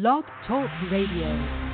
Blog Talk Radio.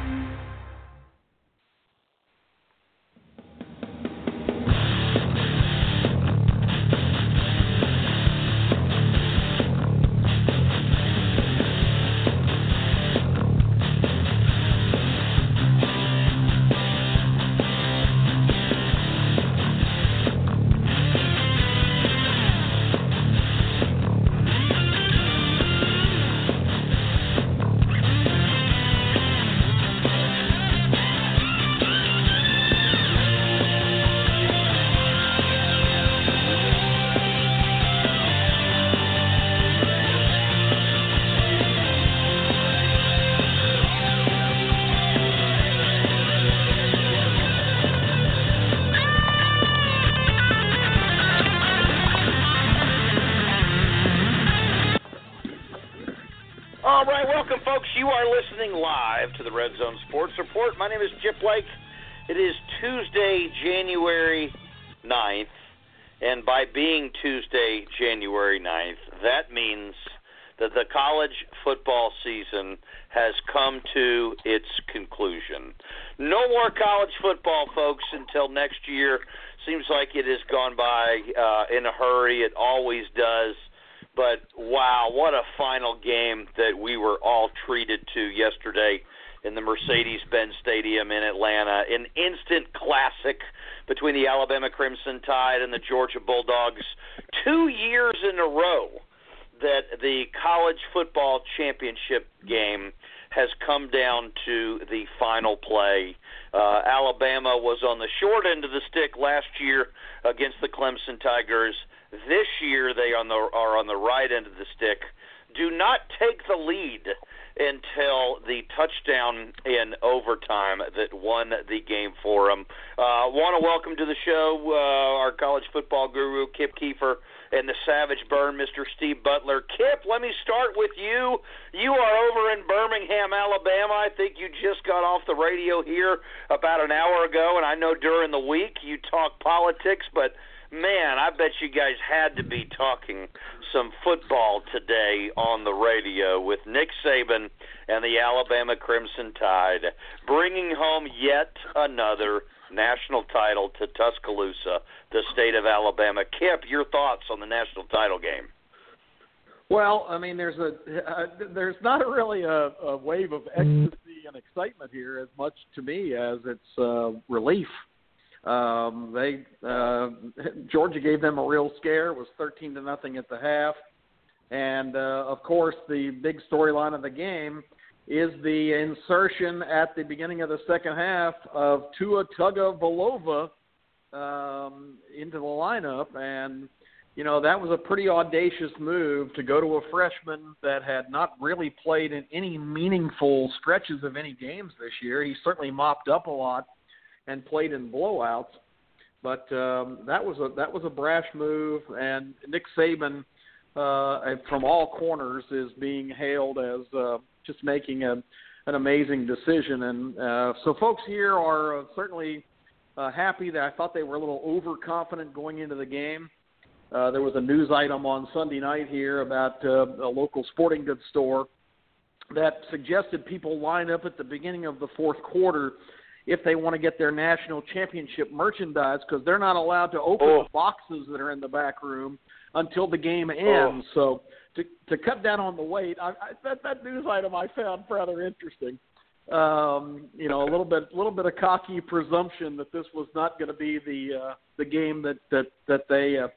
My name is Chip Lake. It is Tuesday, January 9th. And by being Tuesday, January 9th, that means that the college football season has come to its conclusion. No more college football, folks, until next year. Seems like it has gone by uh, in a hurry. It always does. But wow, what a final game that we were all treated to yesterday in the Mercedes Benz Stadium in Atlanta. An instant classic between the Alabama Crimson Tide and the Georgia Bulldogs. Two years in a row that the college football championship game has come down to the final play. Uh, Alabama was on the short end of the stick last year against the Clemson Tigers. This year they on the, are on the right end of the stick. Do not take the lead until the touchdown in overtime that won the game for them. Uh, Want to welcome to the show uh, our college football guru, Kip Keefer, and the Savage Burn, Mr. Steve Butler. Kip, let me start with you. You are over in Birmingham, Alabama. I think you just got off the radio here about an hour ago, and I know during the week you talk politics, but man, I bet you guys had to be talking some football today on the radio with Nick Saban and the Alabama Crimson Tide bringing home yet another national title to Tuscaloosa, the state of Alabama. Kip, your thoughts on the national title game? Well, I mean, there's a uh, there's not really a, a wave of ecstasy and excitement here as much to me as it's uh, relief. Um, they uh, Georgia gave them a real scare. It was 13 to nothing at the half, and uh, of course the big storyline of the game is the insertion at the beginning of the second half of Tua Tagovailoa um, into the lineup, and you know that was a pretty audacious move to go to a freshman that had not really played in any meaningful stretches of any games this year. He certainly mopped up a lot and played in blowouts. But um, that was a that was a brash move, and Nick Saban, uh, from all corners, is being hailed as uh, just making a an amazing decision. And uh, so, folks here are uh, certainly uh, happy that I thought they were a little overconfident going into the game. Uh, there was a news item on Sunday night here about uh, a local sporting goods store that suggested people line up at the beginning of the fourth quarter if they want to get their national championship merchandise because they're not allowed to open oh. the boxes that are in the back room until the game ends. Oh. So to to cut down on the wait, I, I, that that news item I found rather interesting. Um, you know, a little bit a little bit of cocky presumption that this was not going to be the uh, the game that that that they uh,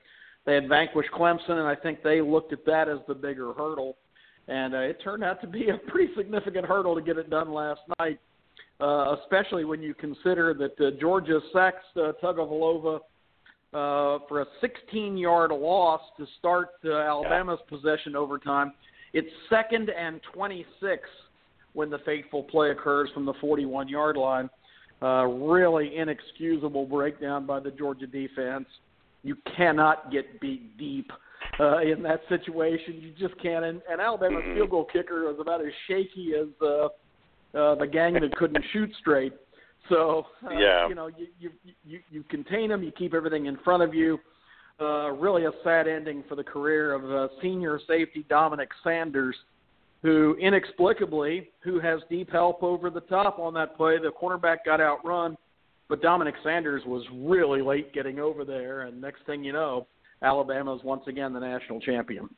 they had vanquished Clemson, and I think they looked at that as the bigger hurdle. And uh, it turned out to be a pretty significant hurdle to get it done last night uh, especially when you consider that uh, Georgia sacks uh, Tagovailoa uh, for a 16-yard loss to start uh, Alabama's yeah. possession overtime. It's second and 26 when the fateful play occurs from the 41-yard line. Uh, really inexcusable breakdown by the Georgia defense. You cannot get beat deep uh, in that situation. You just can't. And, and Alabama's mm-hmm. field goal kicker was about as shaky as uh, uh, the gang that couldn't shoot straight. So uh, yeah. you know you, you you you contain them, you keep everything in front of you. Uh, really a sad ending for the career of uh, senior safety Dominick Sanders, who inexplicably, who has deep help over the top on that play. The cornerback got outrun, but Dominick Sanders was really late getting over there, and next thing you know, Alabama is once again the national champion.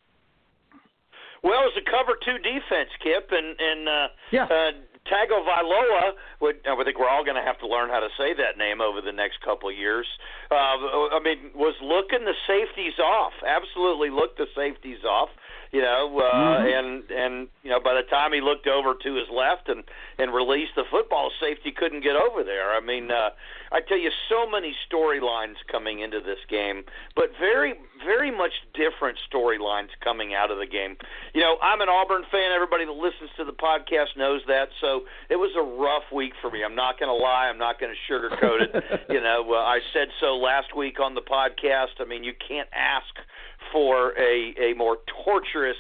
Well, it was a cover two defense, Kip, and and uh, yeah. uh, Tagovailoa, would, I think we're all going to have to learn how to say that name over the next couple of years. Uh, I mean, was looking the safeties off. Absolutely looked the safeties off you know, uh, mm-hmm. and and you know, by the time he looked over to his left and and released the football, safety couldn't get over there. I mean, uh, I tell you, so many storylines coming into this game, but very very much different storylines coming out of the game. You know, I'm an Auburn fan. Everybody that listens to the podcast knows that. So it was a rough week for me. I'm not going to lie. I'm not going to sugarcoat it. you know, uh, I said so last week on the podcast. I mean, you can't ask for a a more torturous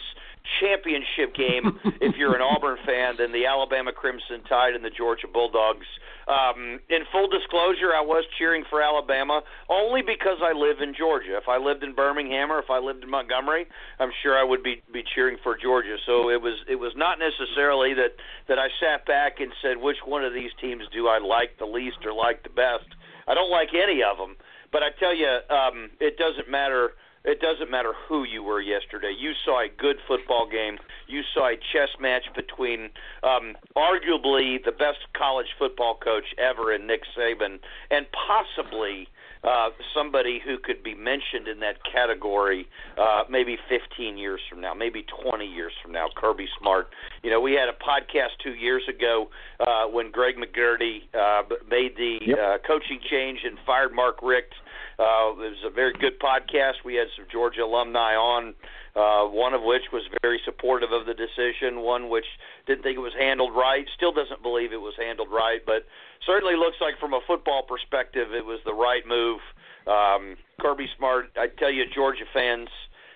championship game if you're an Auburn fan than the Alabama Crimson Tide and the Georgia Bulldogs. Um, in full disclosure, I was cheering for Alabama only because I live in Georgia. If I lived in Birmingham or if I lived in Montgomery, I'm sure I would be be cheering for Georgia. So it was it was not necessarily that that I sat back and said which one of these teams do I like the least or like the best. I don't like any of them, but I tell you, um, it doesn't matter it doesn't matter who you were yesterday. You saw a good football game. You saw a chess match between um, arguably the best college football coach ever in Nick Saban and possibly uh, somebody who could be mentioned in that category uh, maybe 15 years from now, maybe 20 years from now, Kirby Smart. You know, we had a podcast two years ago uh, when Greg McGarity uh, made the yep. uh, coaching change and fired Mark Richt. Uh, it was a very good podcast. We had some Georgia alumni on, uh, one of which was very supportive of the decision, one which didn't think it was handled right, still doesn't believe it was handled right, but certainly looks like from a football perspective it was the right move. Um, Kirby Smart, I tell you, Georgia fans,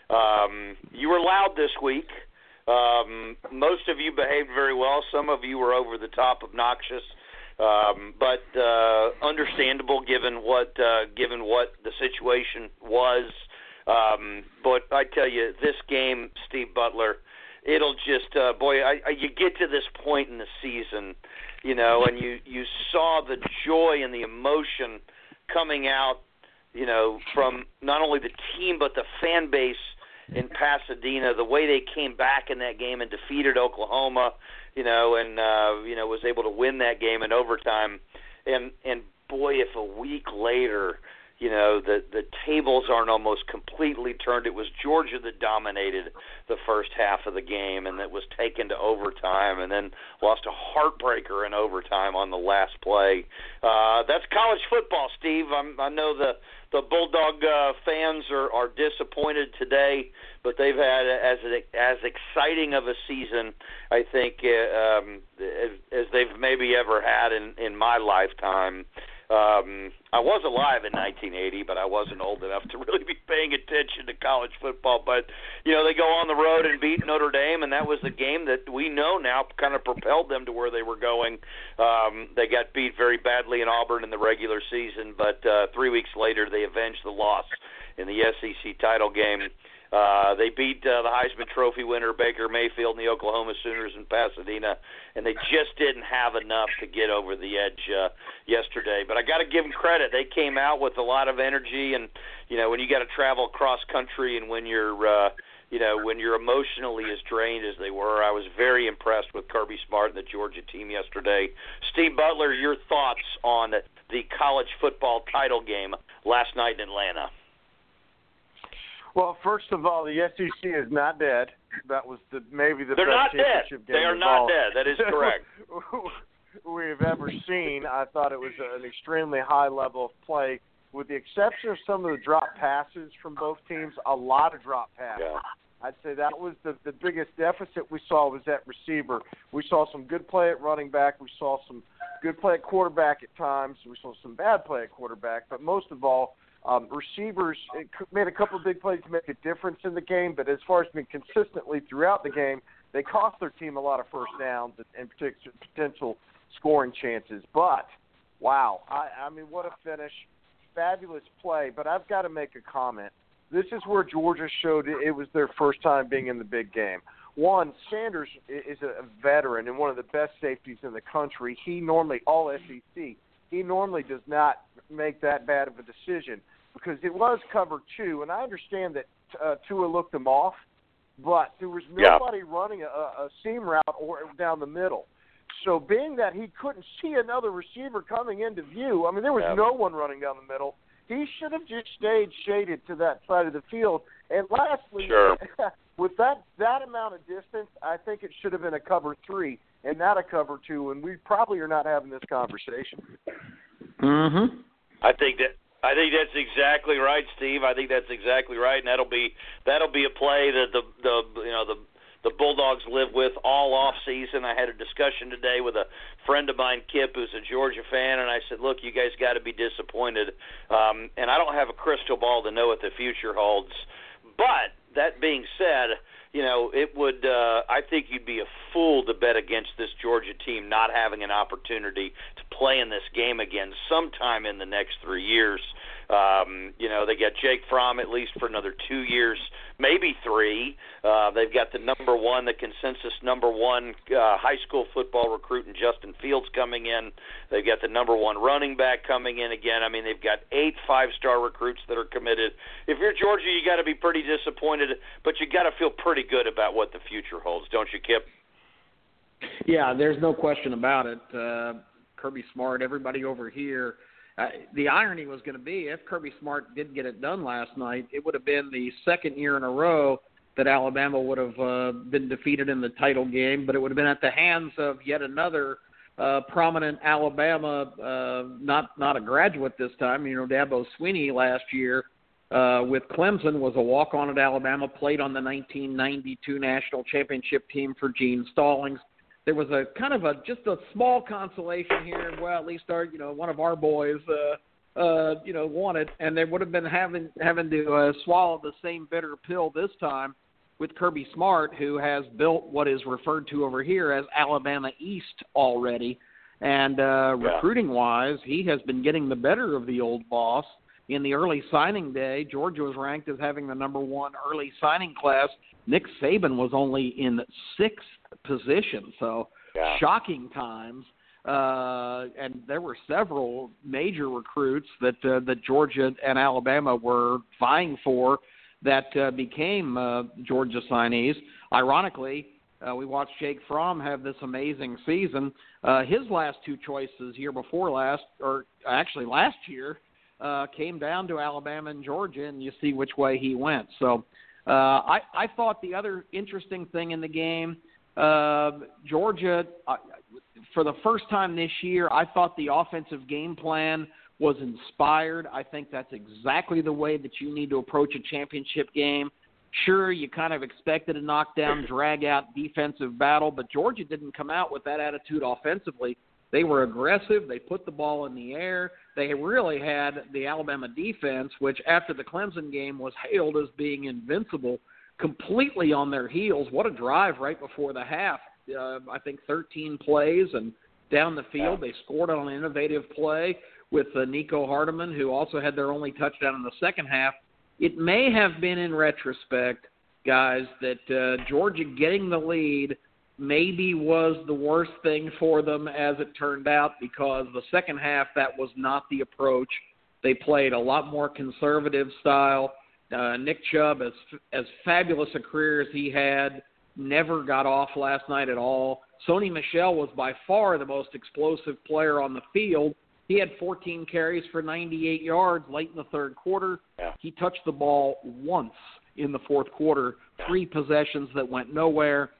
um, you were loud this week. Um, most of you behaved very well. Some of you were over the top obnoxious um, but uh, understandable given what uh, given what the situation was. Um, but I tell you, this game, Steve Butler, it'll just uh, boy, I, I, you get to this point in the season, you know, and you you saw the joy and the emotion coming out, you know, from not only the team but the fan base in Pasadena, the way they came back in that game and defeated Oklahoma you know, and uh, you know was able to win that game in overtime. And and boy, if a week later, you know, the the tables aren't almost completely turned. It was Georgia that dominated the first half of the game, and that was taken to overtime, and then lost a heartbreaker in overtime on the last play. Uh, that's college football, Steve. I'm, I know the the Bulldog uh, fans are, are disappointed today, but they've had as as exciting of a season, I think, uh, um, as, as they've maybe ever had in in my lifetime. Um, I was alive in 1980, but I wasn't old enough to really be paying attention to college football. But you know, they go on the road and beat Notre Dame, and that was the game that we know now kind of propelled them to where they were going. Um, they got beat very badly in Auburn in the regular season, but uh, three weeks later they avenged the loss in the SEC title game. Uh, they beat uh, the Heisman Trophy winner Baker Mayfield and the Oklahoma Sooners in Pasadena, and they just didn't have enough to get over the edge uh, yesterday. But I got to give them credit; they came out with a lot of energy, and you know when you got to travel cross country and when you're uh, you know, when you're emotionally as drained as they were, I was very impressed with Kirby Smart and the Georgia team yesterday. Steve Butler, your thoughts on the college football title game last night in Atlanta? Well, first of all, the SEC is not dead. That was the maybe the They're best not dead. championship game. They are not dead. That is correct. we've ever seen. I thought it was an extremely high level of play, with the exception of some of the drop passes from both teams. A lot of drop passes. Yeah. I'd say that was the the biggest deficit we saw was at receiver. We saw some good play at running back. We saw some good play at quarterback at times. We saw some bad play at quarterback, but most of all, um, receivers made a couple of big plays to make a difference in the game, but as far as being consistently throughout the game, they cost their team a lot of first downs and, and potential scoring chances. But wow, I, I mean, what a finish! Fabulous play. But I've got to make a comment. this is where Georgia showed it was their first time being in the big game. One, Sanders is a veteran and one of the best safeties in the country. He normally all SEC. He normally does not make that bad of a decision because it was cover two, and I understand that uh, Tua looked them off, but there was nobody yeah. running a, a seam route or down the middle. So being that he couldn't see another receiver coming into view, I mean there was yeah. no one running down the middle. He should have just stayed shaded to that side of the field. And lastly, sure. with that that amount of distance, I think it should have been a cover three and not a cover two. And we probably are not having this conversation. Mhm. I think that I think that's exactly right, Steve. I think that's exactly right, and that'll be that'll be a play that the the you know the the Bulldogs live with all off season. I had a discussion today with a friend of mine, Kip, who's a Georgia fan, and I said, "Look, you guys got to be disappointed." Um, and I don't have a crystal ball to know what the future holds, but that being said, you know, it would. Uh, I think you'd be a fool to bet against this Georgia team not having an opportunity to play in this game again sometime in the next three years. Um, you know, they got Jake Fromm at least for another two years, maybe three. Uh, they've got the number one, the consensus number one uh, high school football recruit in Justin Fields coming in. They've got the number one running back coming in again. I mean, they've got eight five-star recruits that are committed. If you're Georgia, you got to be pretty disappointed, but you got to feel pretty good about what the future holds, don't you, Kip? Yeah, there's no question about it. Uh, Kirby Smart, everybody over here. Uh, the irony was going to be if Kirby Smart did get it done last night, it would have been the second year in a row that Alabama would have uh, been defeated in the title game, but it would have been at the hands of yet another uh, prominent Alabama, uh, not not a graduate this time. You know, Dabo Swinney last year uh, with Clemson was a walk on at Alabama, played on the 1992 national championship team for Gene Stallings there was a kind of a just a small consolation here. Well, at least our you know one of our boys uh, uh, you know won it, and they would have been having having to uh, swallow the same bitter pill this time with Kirby Smart, who has built what is referred to over here as Alabama East already. And uh, yeah. recruiting wise, he has been getting the better of the old boss. In the early signing day, Georgia was ranked as having the number one early signing class. Nick Saban was only in sixth position. So yeah. shocking times. Uh, and there were several major recruits that uh, that Georgia and Alabama were vying for that uh, became uh, Georgia signees. Ironically, uh, we watched Jake Fromm have this amazing season. Uh, his last two choices year before last, or actually last year, uh, came down to Alabama and Georgia, and you see which way he went. So uh, I, I thought the other interesting thing in the game uh, Georgia, uh, for the first time this year, I thought the offensive game plan was inspired. I think that's exactly the way that you need to approach a championship game. Sure, you kind of expected a knockdown, drag out defensive battle, but Georgia didn't come out with that attitude offensively. They were aggressive. They put the ball in the air. They really had the Alabama defense, which after the Clemson game was hailed as being invincible completely on their heels. What a drive right before the half. Uh, I think 13 plays and down the field. They scored on an innovative play with uh, Mecole Hardman, who also had their only touchdown in the second half. It may have been in retrospect, guys, that uh, Georgia getting the lead maybe was the worst thing for them as it turned out because the second half that was not the approach. They played a lot more conservative style uh, Nick Chubb, as as fabulous a career as he had, never got off last night at all. Sony Michel was by far the most explosive player on the field. He had 14 carries for 98 yards late in the third quarter. Yeah. He touched the ball once in the fourth quarter. Three possessions that went nowhere.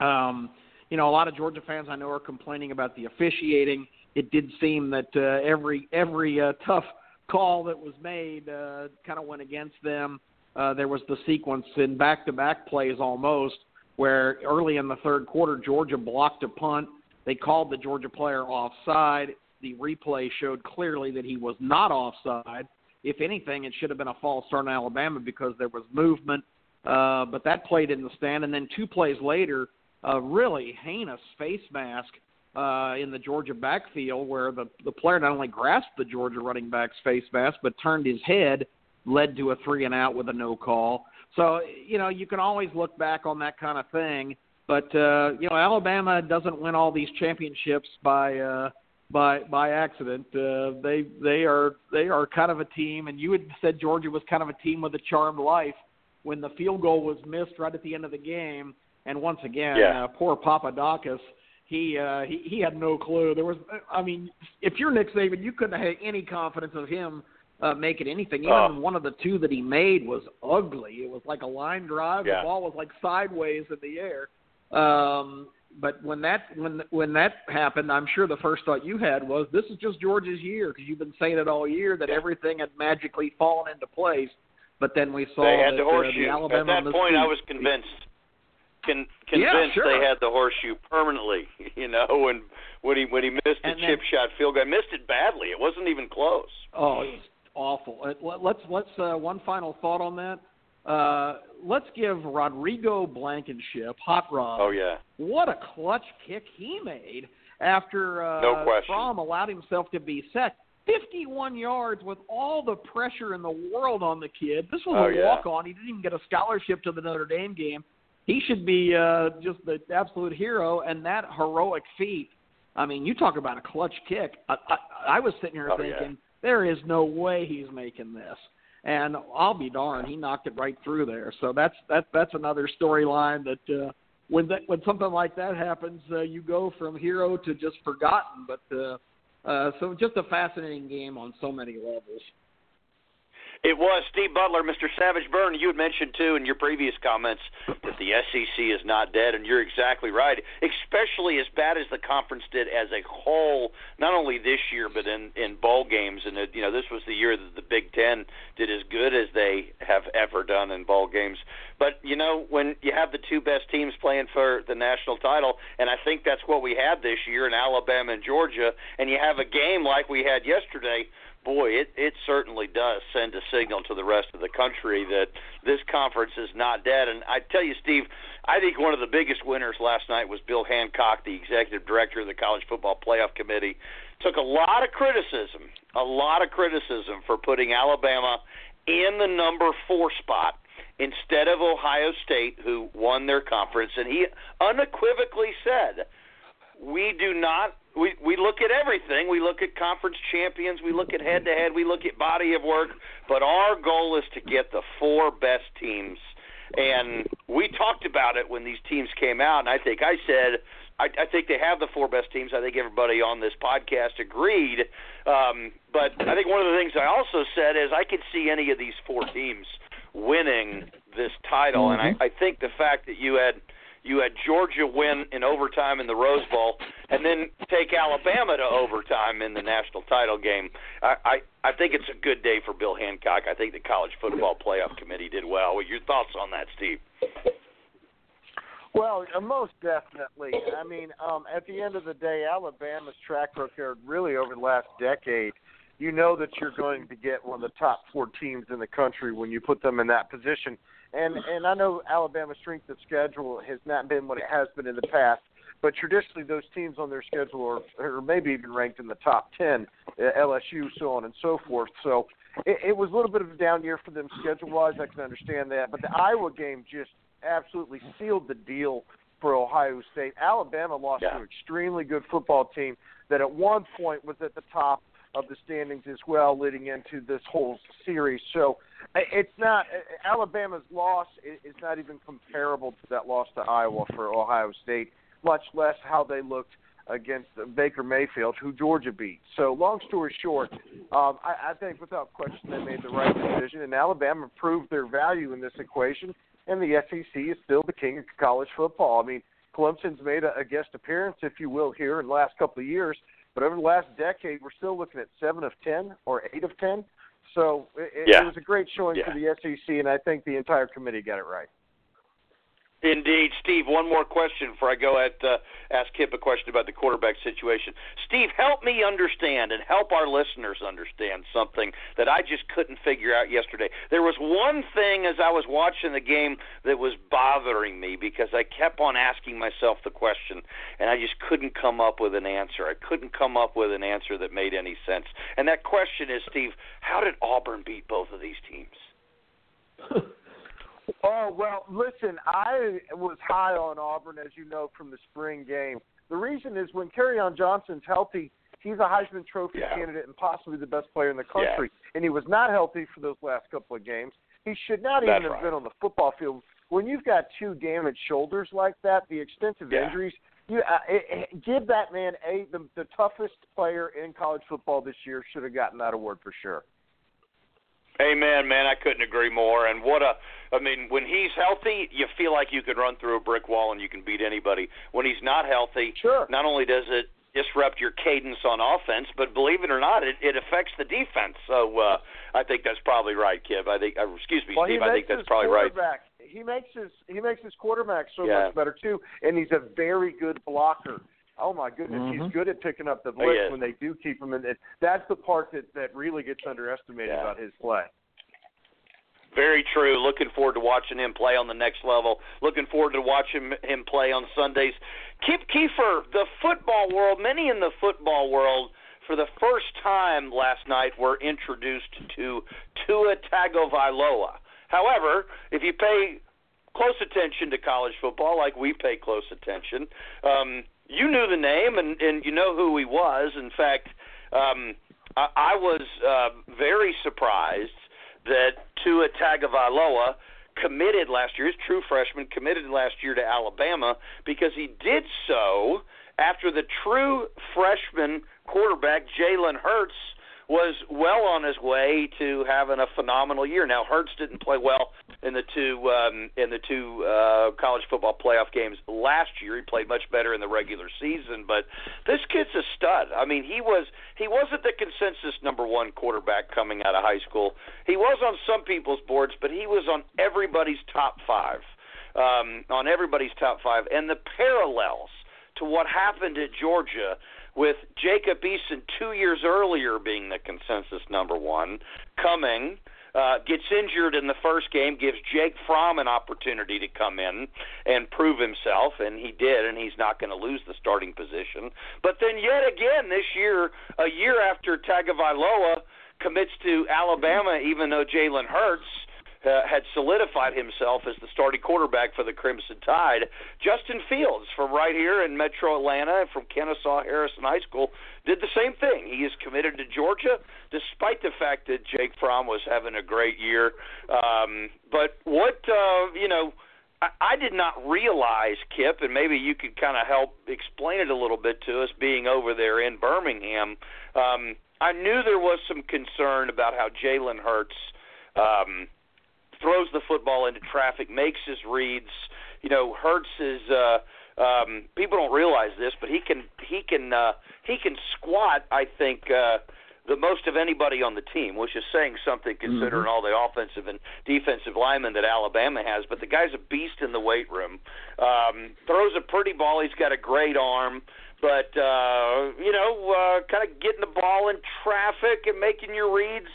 Um, you know, a lot of Georgia fans I know are complaining about the officiating. It did seem that uh, every every uh, tough call that was made uh, kind of went against them. Uh, there was the sequence in back-to-back plays almost where early in the third quarter Georgia blocked a punt. They called the Georgia player offside. The replay showed clearly that he was not offside. If anything, it should have been a false start in Alabama because there was movement. Uh, but that play didn't stand. And then two plays later, a really heinous face mask uh, in the Georgia backfield where the, the player not only grasped the Georgia running back's face mask, but turned his head led to a three and out with a no call. So you know you can always look back on that kind of thing. But uh, you know Alabama doesn't win all these championships by uh, by by accident. Uh, they they are they are kind of a team, and you had said Georgia was kind of a team with a charmed life when the field goal was missed right at the end of the game. And once again, yeah. uh, poor Pappanastos, he uh, he he had no clue. There was, I mean, if you're Nick Saban, you couldn't have any confidence of him uh, making anything. Even Oh. one of the two that he made was ugly. It was like a line drive. Yeah. The ball was like sideways in the air. Um, but when that when when that happened, I'm sure the first thought you had was, "This is just George's year," because you've been saying it all year that Yeah. everything had magically fallen into place. But then we saw they had that, the uh, the Alabama At that point, I was convinced. Con- Yeah, convinced sure. they had the horseshoe permanently. You know, when when he when he missed the And then- chip shot field goal, missed it badly. It wasn't even close. Oh, it's awful. Uh, let- Let's let's uh, one final thought on that. Uh, let's give Rodrigo Blankenship, Hot Rod. Oh yeah. What a clutch kick he made after uh, No. Fromm allowed himself to be sacked. 51 yards with all the pressure in the world on the kid. This was Oh, a yeah. walk on. He didn't even get a scholarship to the Notre Dame game. He should be uh, just the absolute hero. And that heroic feat. I mean, you talk about a clutch kick. I, I, I was sitting here Oh, yeah. thinking, there is no way he's making this. And I'll be darned, he knocked it right through there. So that's that that's another storyline that uh, when that when something like that happens, uh, you go from hero to just forgotten. But uh, uh, so just a fascinating game on so many levels. It was Steve Butler, Mr. Savage Burn. You had mentioned too in your previous comments that the SEC is not dead, and you're exactly right. Especially as bad as the conference did as a whole, not only this year but in in bowl games. And it, you know, this was the year that the Big Ten did as good as they have ever done in bowl games. But you know, when you have the two best teams playing for the national title, and I think that's what we had this year in Alabama and Georgia, and you have a game like we had yesterday boy, it it certainly does send a signal to the rest of the country that this conference is not dead. And I tell you, Steve, I think one of the biggest winners last night was Bill Hancock, the executive director of the College Football Playoff Committee. Took a lot of criticism, a lot of criticism for putting Alabama in the number four spot instead of Ohio State, who won their conference. And he unequivocally said, we do not we we look at everything. We look at conference champions, we look at head to head, we look at body of work, but our goal is to get the four best teams. And we talked about it when these teams came out, and I think I said I, I think they have the four best teams. I think everybody on this podcast agreed. Um, but I think one of the things I also said is I could see any of these four teams winning this title, and I, I think the fact that you had you had Georgia win in overtime in the Rose Bowl, and then take Alabama to overtime in the national title game. I, I I think it's a good day for Bill Hancock. I think the College Football Playoff Committee did well. Your thoughts on that, Steve? Well, uh, most definitely. I mean, um, at the end of the day, Alabama's track record really over the last decade, you know that you're going to get one of the top four teams in the country when you put them in that position. And and I know Alabama's strength of schedule has not been what it has been in the past, but traditionally those teams on their schedule are, are maybe even ranked in the top ten, uh, LSU, so on and so forth. So it, it was a little bit of a down year for them schedule-wise. I can understand that, but the Iowa game just absolutely sealed the deal for Ohio State. Alabama lost Yeah. to an extremely good football team that at one point was at the top of the standings as well, leading into this whole series. So it's not Alabama's loss is not even comparable to that loss to Iowa for Ohio State, much less how they looked against Baker Mayfield, who Georgia beat. So, long story short, um, I, I think without question they made the right decision, and Alabama proved their value in this equation. And the SEC is still the king of college football. I mean, Clemson's made a, a guest appearance, if you will, here in the last couple of years. But over the last decade, we're still looking at seven of ten or eight of ten. So it, Yeah. it was a great showing Yeah. for the SEC, and I think the entire committee got it right. Indeed, Steve. One more question before I go at uh, ask Kip a question about the quarterback situation. Steve, help me understand and help our listeners understand something that I just couldn't figure out yesterday. There was one thing as I was watching the game that was bothering me because I kept on asking myself the question and I just couldn't come up with an answer. I couldn't come up with an answer that made any sense. And that question is, Steve, how did Auburn beat both of these teams? Oh well, listen, I was high on Auburn, as you know from the spring game. The reason is when Kerryon Johnson's healthy, he's a Heisman Trophy yeah. candidate and possibly the best player in the country. Yeah. And he was not healthy for those last couple of games. He should not That's even have right. been on the football field. When you've got two damaged shoulders like that, the extensive Yeah. injuries, you uh, it, it, give that man a the, the toughest player in college football this year should have gotten that award for sure. Amen, man. I couldn't agree more. And what a, I mean, when he's healthy, you feel like you could run through a brick wall and you can beat anybody. When he's not healthy, Sure. not only does it disrupt your cadence on offense, but believe it or not, it, it affects the defense. So uh, I think that's probably right, Kip. I think, uh, excuse me, Well, Steve. I think that's probably right. He makes his he makes his quarterback so Yeah. much better too, and he's a very good blocker. Oh my goodness, Mhm. he's good at picking up the Mm-hmm. He blitz is. when they do keep him in. And that's the part that that really gets underestimated Yeah. about his play. Very true. Looking forward to watching him play on the next level. Looking forward to watching him play on Sundays. Kip Kiefer, the football world, many in the football world, for the first time last night were introduced to Tua Tagovailoa. However, if you pay close attention to college football, like we pay close attention, um, you knew the name and, and you know who he was. In fact, um, I, I was uh, very surprised that Tua Tagovailoa committed last year. His true freshman committed last year to Alabama because he did so after the true freshman quarterback Jalen Hurts was well on his way to having a phenomenal year. Now Hurts didn't play well in the two um, in the two uh, college football playoff games last year. He played much better in the regular season, but this kid's a stud. I mean, he was he wasn't the consensus number one quarterback coming out of high school. He was on some people's boards, but he was on everybody's top five. Um, on everybody's top five, and the parallels to what happened at Georgia with Jacob Eason two years earlier being the consensus number one, coming, uh, gets injured in the first game, gives Jake Fromm an opportunity to come in and prove himself, and he did, and he's not going to lose the starting position. But then yet again this year, a year after Tagovailoa commits to Alabama, even though Jalen Hurts uh, had solidified himself as the starting quarterback for the Crimson Tide. Justin Fields from right here in Metro Atlanta, from Kennesaw Harrison High School, did the same thing. He is committed to Georgia, despite the fact that Jake Fromm was having a great year. Um, but what uh, you know. I, did not realize, Kip, and maybe you could kind of help explain it a little bit to us, being over there in Birmingham. Um, I knew there was some concern about how Jalen Hurts um, throws the football into traffic, makes his reads. You know, Hurts is. Uh, um, people don't realize this, but he can he can uh, he can squat. I think. Uh, the most of anybody on the team, which is saying something considering all the offensive and defensive linemen that Alabama has. But the guy's a beast in the weight room. Um, throws a pretty ball. He's got a great arm. But uh, you know, uh, kind of getting the ball in traffic and making your reads.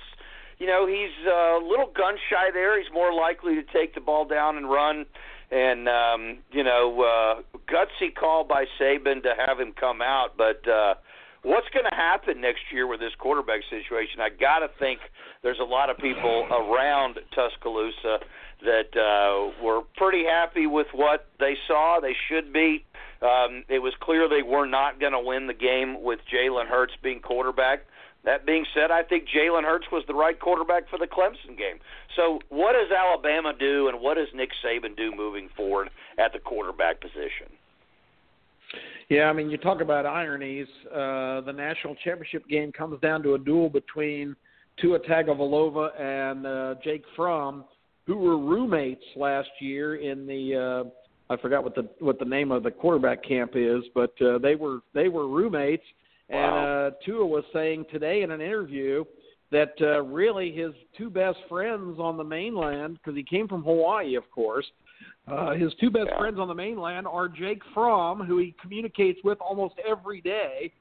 You know, he's a little gun shy there. He's more likely to take the ball down and run. And um, you know, uh, gutsy call by Saban to have him come out, but. Uh, what's going to happen next year with this quarterback situation? I got to think there's a lot of people around Tuscaloosa that uh, were pretty happy with what they saw. They should be. Um, it was clear they were not going to win the game with Jalen Hurts being quarterback. That being said, I think Jalen Hurts was the right quarterback for the Clemson game. So, what does Alabama do, and what does Nick Saban do moving forward at the quarterback position? Yeah, I mean, you talk about ironies. Uh, the national championship game comes down to a duel between Tua Tagovailoa and uh, Jake Fromm, who were roommates last year in the. Uh, I forgot what the what the name of the quarterback camp is, but uh, they were they were roommates. And Wow. uh, Tua was saying today in an interview that uh, really his two best friends on the mainland, because he came from Hawaii, of course, Uh, his two best Yeah. friends on the mainland are Jake Fromm, who he communicates with almost every day,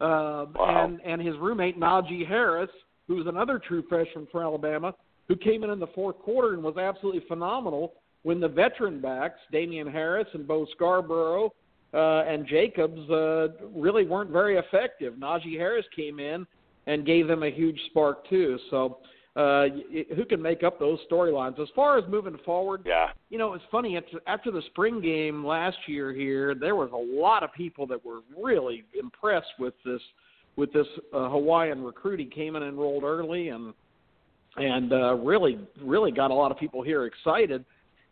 uh, Wow. and and his roommate Najee Harris, who's another true freshman for Alabama, who came in in the fourth quarter and was absolutely phenomenal when the veteran backs Damien Harris and Bo Scarborough uh, and Jacobs uh, really weren't very effective. Najee Harris came in and gave them a huge spark too. So. Uh, who can make up those storylines? As far as moving forward, Yeah. you know, it's funny after, after the spring game last year here, there was a lot of people that were really impressed with this with this uh, Hawaiian recruit. He came in and enrolled early and and uh, really really got a lot of people here excited.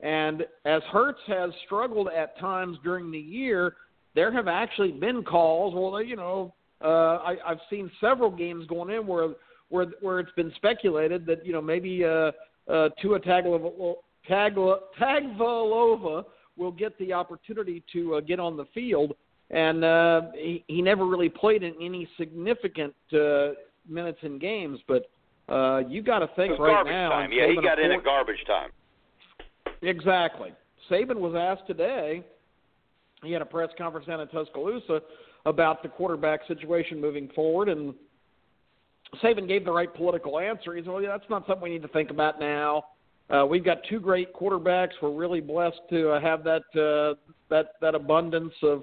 And as Hurts has struggled at times during the year, there have actually been calls. Well, you know, uh, I, I've seen several games going in where where where it's been speculated that you know maybe uh, uh, Tua Tagovailoa Tagla- Tagovailoa will get the opportunity to uh, get on the field, and uh, he, he never really played in any significant uh, minutes in games. But uh, you got to think right now. time. Yeah, he got in at garbage time. Exactly. Saban was asked today. He had a press conference down in Tuscaloosa about the quarterback situation moving forward, and Saban gave the right political answer. He said, "Well, yeah, that's not something we need to think about now. Uh, we've got two great quarterbacks. We're really blessed to uh, have that uh, that that abundance of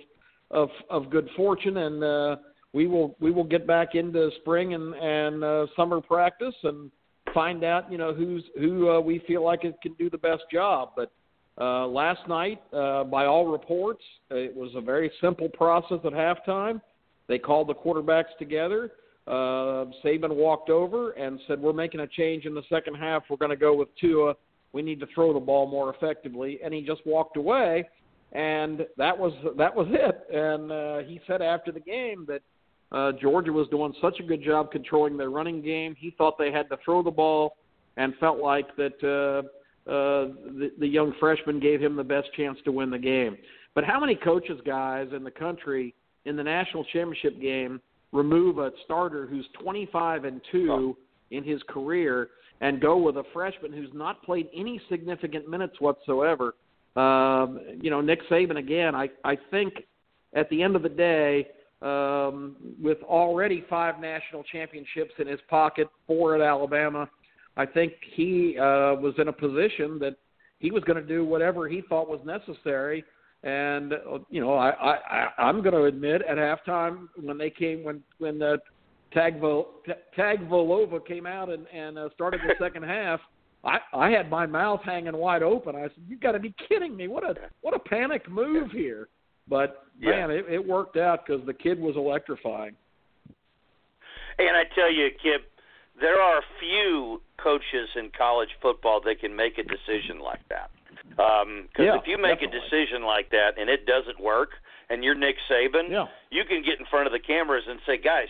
of of good fortune, and uh, we will we will get back into spring and and uh, summer practice and find out you know who's who uh, we feel like it can do the best job. But uh, last night, uh, by all reports, it was a very simple process at halftime. They called the quarterbacks together. Uh, Saban walked over and said, "We're making a change in the second half. We're going to go with Tua. We need to throw the ball more effectively." And he just walked away, and that was that was it. And uh, he said after the game that uh, Georgia was doing such a good job controlling their running game. He thought they had to throw the ball, and felt like that uh, uh, the, the young freshman gave him the best chance to win the game. But how many coaches, guys, in the country in the national championship game remove a starter who's 25 and two in his career and go with a freshman who's not played any significant minutes whatsoever? Um, you know, Nick Saban again. I I think at the end of the day, um, with already five national championships in his pocket, four at Alabama, I think he uh, was in a position that he was going to do whatever he thought was necessary. And uh, you know, I, I, I I'm going to admit at halftime when they came when when uh, Tagvo Tagvolova came out and and uh, started the second half, I I had my mouth hanging wide open. I said, "You got to be kidding me! What a what a panic move here!" But Yeah. man, it, it worked out because the kid was electrifying. And I tell you, Kip, there are few coaches in college football that can make a decision like that. Because Yeah, if you make definitely. a decision like that and it doesn't work, and you're Nick Saban, Yeah. you can get in front of the cameras and say, "Guys,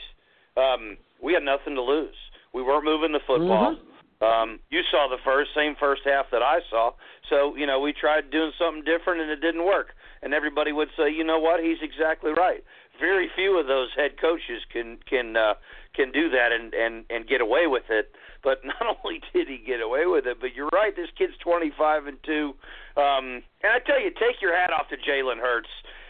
um, we had nothing to lose. We weren't moving the football." Um, you saw the first same first half that I saw, so you know we tried doing something different and it didn't work. And everybody would say, you know what, he's exactly right. Very few of those head coaches can can uh, can do that and and and get away with it. But not only did he get away with it, but you're right. This kid's 25 and two. Um, and I tell you, take your hat off to Jalen Hurts.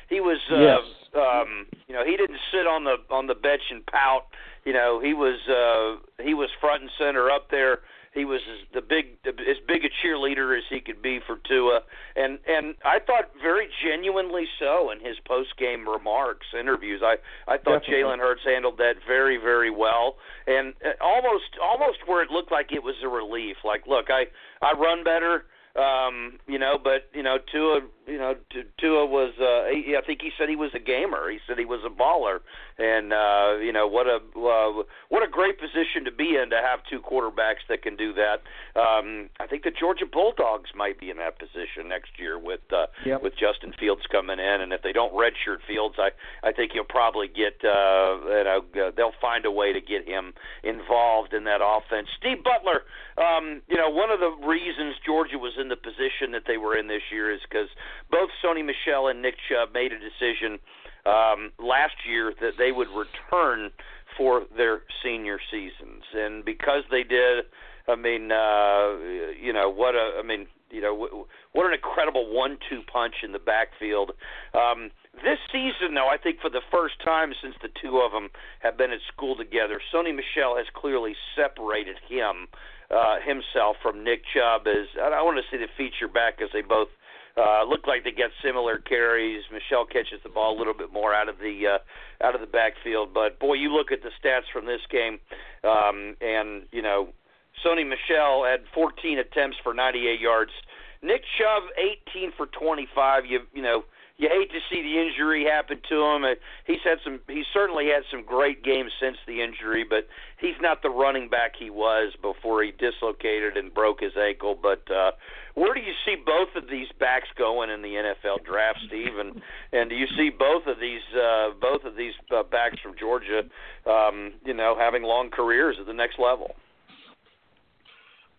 He was, uh, Yes. um, you know, he didn't sit on the on the bench and pout. You know, he was uh, he was front and center up there. He was as the big as big a cheerleader as he could be for Tua, and and I thought very genuinely so in his post game remarks, interviews. I I thought. Jalen Hurts handled that very very well, and uh, almost almost where it looked like it was a relief. Like, look, I I run better. Um, you know, but you know, Tua, you know, Tua was. Uh, he, I think he said he was a gamer. He said he was a baller, and uh, you know, what a uh, what a great position to be in to have two quarterbacks that can do that. Um, I think the Georgia Bulldogs might be in that position next year with uh, Yep. with Justin Fields coming in, and if they don't redshirt Fields, I I think you'll probably get uh, you know uh, they'll find a way to get him involved in that offense. Steve Butler, um, you know, one of the reasons Georgia was in the position that they were in this year is because both Sony Michel and Nick Chubb made a decision um, last year that they would return for their senior seasons, and because they did, I mean, uh, you know, what a, I mean, you know, what an incredible one-two punch in the backfield. Um, this season, though, I think for the first time since the two of them have been at school together, Sony Michel has clearly separated him uh, himself from Nick Chubb. As I want to see the feature back as they both uh, look like they get similar carries. Michel catches the ball a little bit more out of the uh, out of the backfield, but boy, you look at the stats from this game, um, and you know, Sony Michel had 14 attempts for 98 yards. Nick Chubb 18 for 25. You you know you hate to see the injury happen to him. Uh, he's had some. He certainly had some great games since the injury, but he's not the running back he was before he dislocated and broke his ankle. But uh, where do you see both of these backs going in the NFL draft, Steve? And and do you see both of these uh, both of these uh, backs from Georgia, um, you know, having long careers at the next level?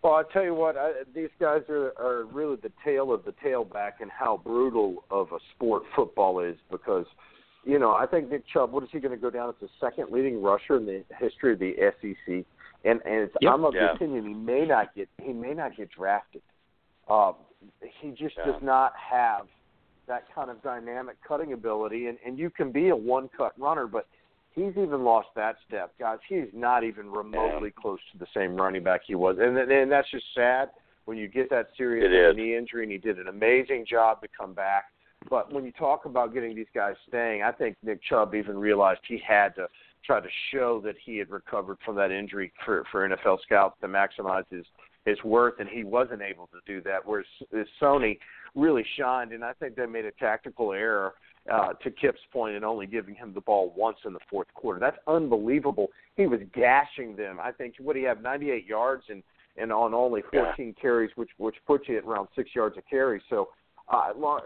Well, I tell you what, I, these guys are are really the tail of the tailback and how brutal of a sport football is because, you know, I think Nick Chubb, what is he going to go down as the second leading rusher in the history of the SEC? And and it's, yep. I'm of yeah. the opinion he may not get he may not get drafted. Um, he just yeah. does not have that kind of dynamic cutting ability, and and you can be a one cut runner, but he's even lost that step, guys. He's not even remotely close to the same running back he was, and and that's just sad when you get that serious knee injury. And he did an amazing job to come back. But when you talk about getting these guys staying, I think Nick Chubb even realized he had to try to show that he had recovered from that injury for for NFL scouts to maximize his his worth, and he wasn't able to do that. Whereas Sony really shined, and I think they made a tactical error uh, to Kip's point and only giving him the ball once in the fourth quarter. That's unbelievable. He was gashing them. I think what do you have 98 yards and and on only 14 yeah. carries, which which puts you at around six yards a carry. So. Uh,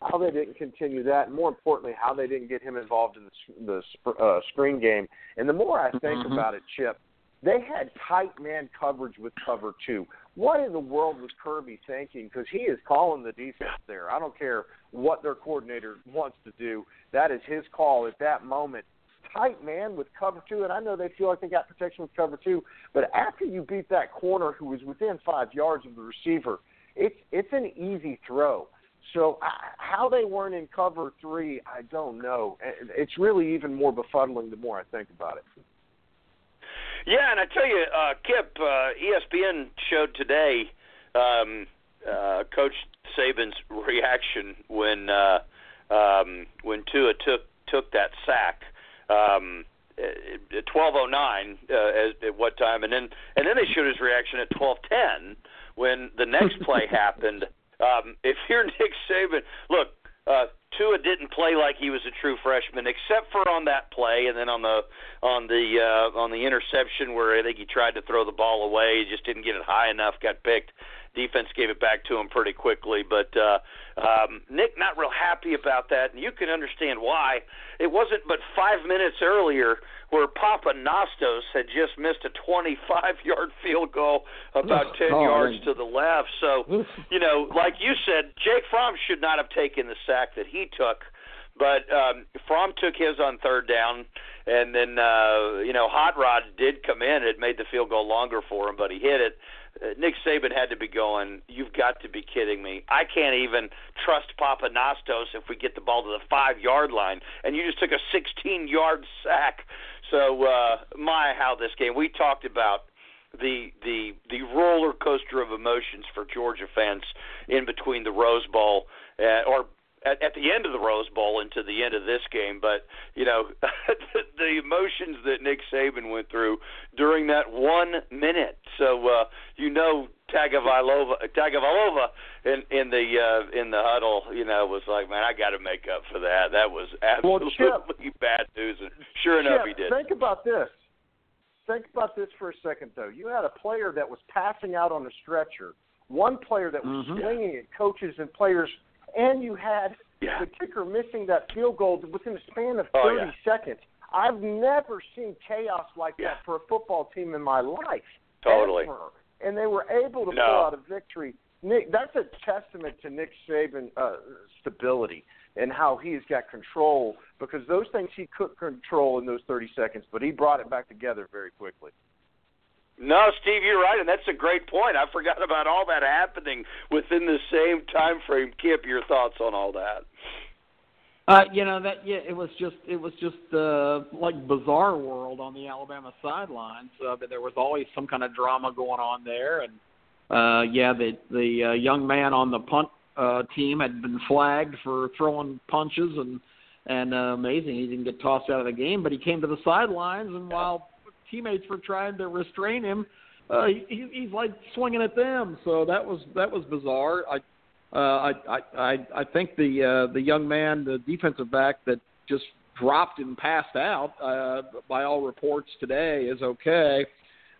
how they didn't continue that, and more importantly, how they didn't get him involved in the, the uh, screen game. And the more I think mm-hmm. about it, Chip, they had tight man coverage with cover two. What in the world was Kirby thinking? Because he is calling the defense there. I don't care what their coordinator wants to do. That is his call at that moment. Tight man with cover two, and I know they feel like they got protection with cover two, but after you beat that corner who was within five yards of the receiver, it's it's an easy throw. So uh, how they weren't in cover three, I don't know. It's really even more befuddling the more I think about it. Yeah, and I tell you, uh, Kip, uh, ESPN showed today um, uh, Coach Saban's reaction when uh, um, when Tua took took that sack. Um, at 12:09 uh, at, at what time, and then and then they showed his reaction at 12:10 when the next play happened. Um, if you're Nick Saban, look, uh, Tua didn't play like he was a true freshman, except for on that play, and then on the on the uh, on the interception where I think he tried to throw the ball away, he just didn't get it high enough, got picked. Defense gave it back to him pretty quickly, but uh, um, Nick not real happy about that, and you can understand why. It wasn't but five minutes earlier where Pappanastos had just missed a 25-yard field goal about 10 oh, yards man. to the left. So, you know, like you said, Jake Fromm should not have taken the sack that he took. But um, Fromm took his on third down, and then uh, you know Hot Rod did come in. It made the field goal longer for him, but he hit it. Uh, Nick Saban had to be going. You've got to be kidding me! I can't even trust Pappanastos if we get the ball to the five yard line, and you just took a 16 yard sack. So uh, my how this game. We talked about the the the roller coaster of emotions for Georgia fans in between the Rose Bowl uh, or at, at the end of the Rose Bowl into the end of this game. But you know, the, the emotions that Nick Saban went through during that one minute. So uh, you know, Tagovailoa, Tagovailoa in in the uh, in the huddle, you know, was like, man, I got to make up for that. That was absolutely well, Chip, bad news, and sure enough, Chip, he did. Think about this. Think about this for a second, though. You had a player that was passing out on a stretcher, one player that was mm-hmm. swinging at coaches and players and you had yeah. the kicker missing that field goal within a span of 30 oh, yeah. seconds. I've never seen chaos like yeah. that for a football team in my life. Totally. Ever. And they were able to no. pull out a victory. Nick, that's a testament to Nick Saban uh, stability and how he's got control because those things he couldn't control in those 30 seconds, but he brought it back together very quickly. No, Steve, you're right, and that's a great point. I forgot about all that happening within the same time frame. Kip, your thoughts on all that? Uh, you know that yeah, it was just it was just uh, like bizarre world on the Alabama sidelines. Uh, but there was always some kind of drama going on there, and uh, yeah, the the uh, young man on the punt uh, team had been flagged for throwing punches, and and uh, amazing he didn't get tossed out of the game, but he came to the sidelines, and while teammates were trying to restrain him, uh, he, he's like swinging at them. So that was that was bizarre. I uh, I, I I think the uh, the young man, the defensive back that just dropped and passed out, uh, by all reports today, is okay.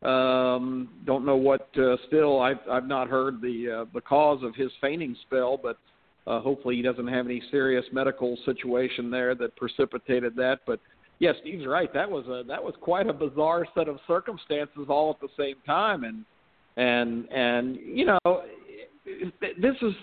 Um, don't know what. Uh, still, I've I've not heard the uh, the cause of his fainting spell, but uh, hopefully he doesn't have any serious medical situation there that precipitated that. But yes, Steve's right. That was a that was quite a bizarre set of circumstances all at the same time, and and and you know this is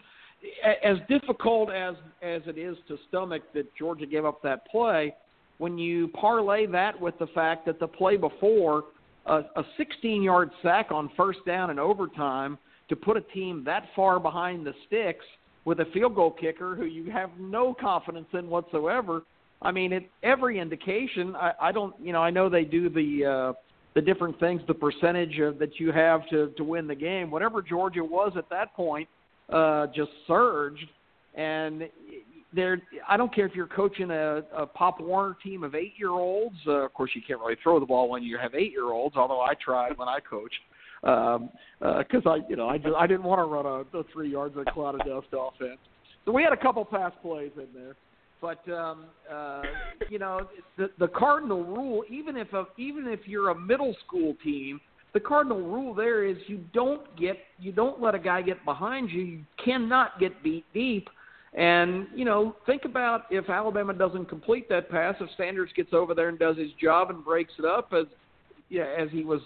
as difficult as as it is to stomach that Georgia gave up that play, when you parlay that with the fact that the play before a, a 16-yard sack on first down in overtime to put a team that far behind the sticks with a field goal kicker who you have no confidence in whatsoever. I mean, it every indication. I, I don't, you know, I know they do the uh, the different things, the percentage of, that you have to to win the game. Whatever Georgia was at that point uh, just surged. And there, I don't care if you're coaching a, a Pop Warner team of eight-year-olds. Uh, of course, you can't really throw the ball when you have eight-year-olds. Although I tried when I coached, because um, uh, I, you know, I just I didn't want to run a, a three yards of cloud of dust offense. So we had a couple pass plays in there. But um, uh, you know, the the cardinal rule, even if a, even if you're a middle school team the cardinal rule there is you don't get you don't let a guy get behind you. You cannot get beat deep. And you know, think about if Alabama doesn't complete that pass, if Sanders gets over there and does his job and breaks it up as yeah, as he was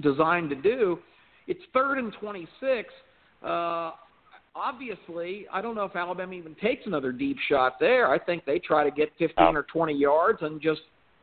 designed to do, it's third and 26. Uh, obviously, I don't know if Alabama even takes another deep shot there. I think they try to get 15 or 20 yards and just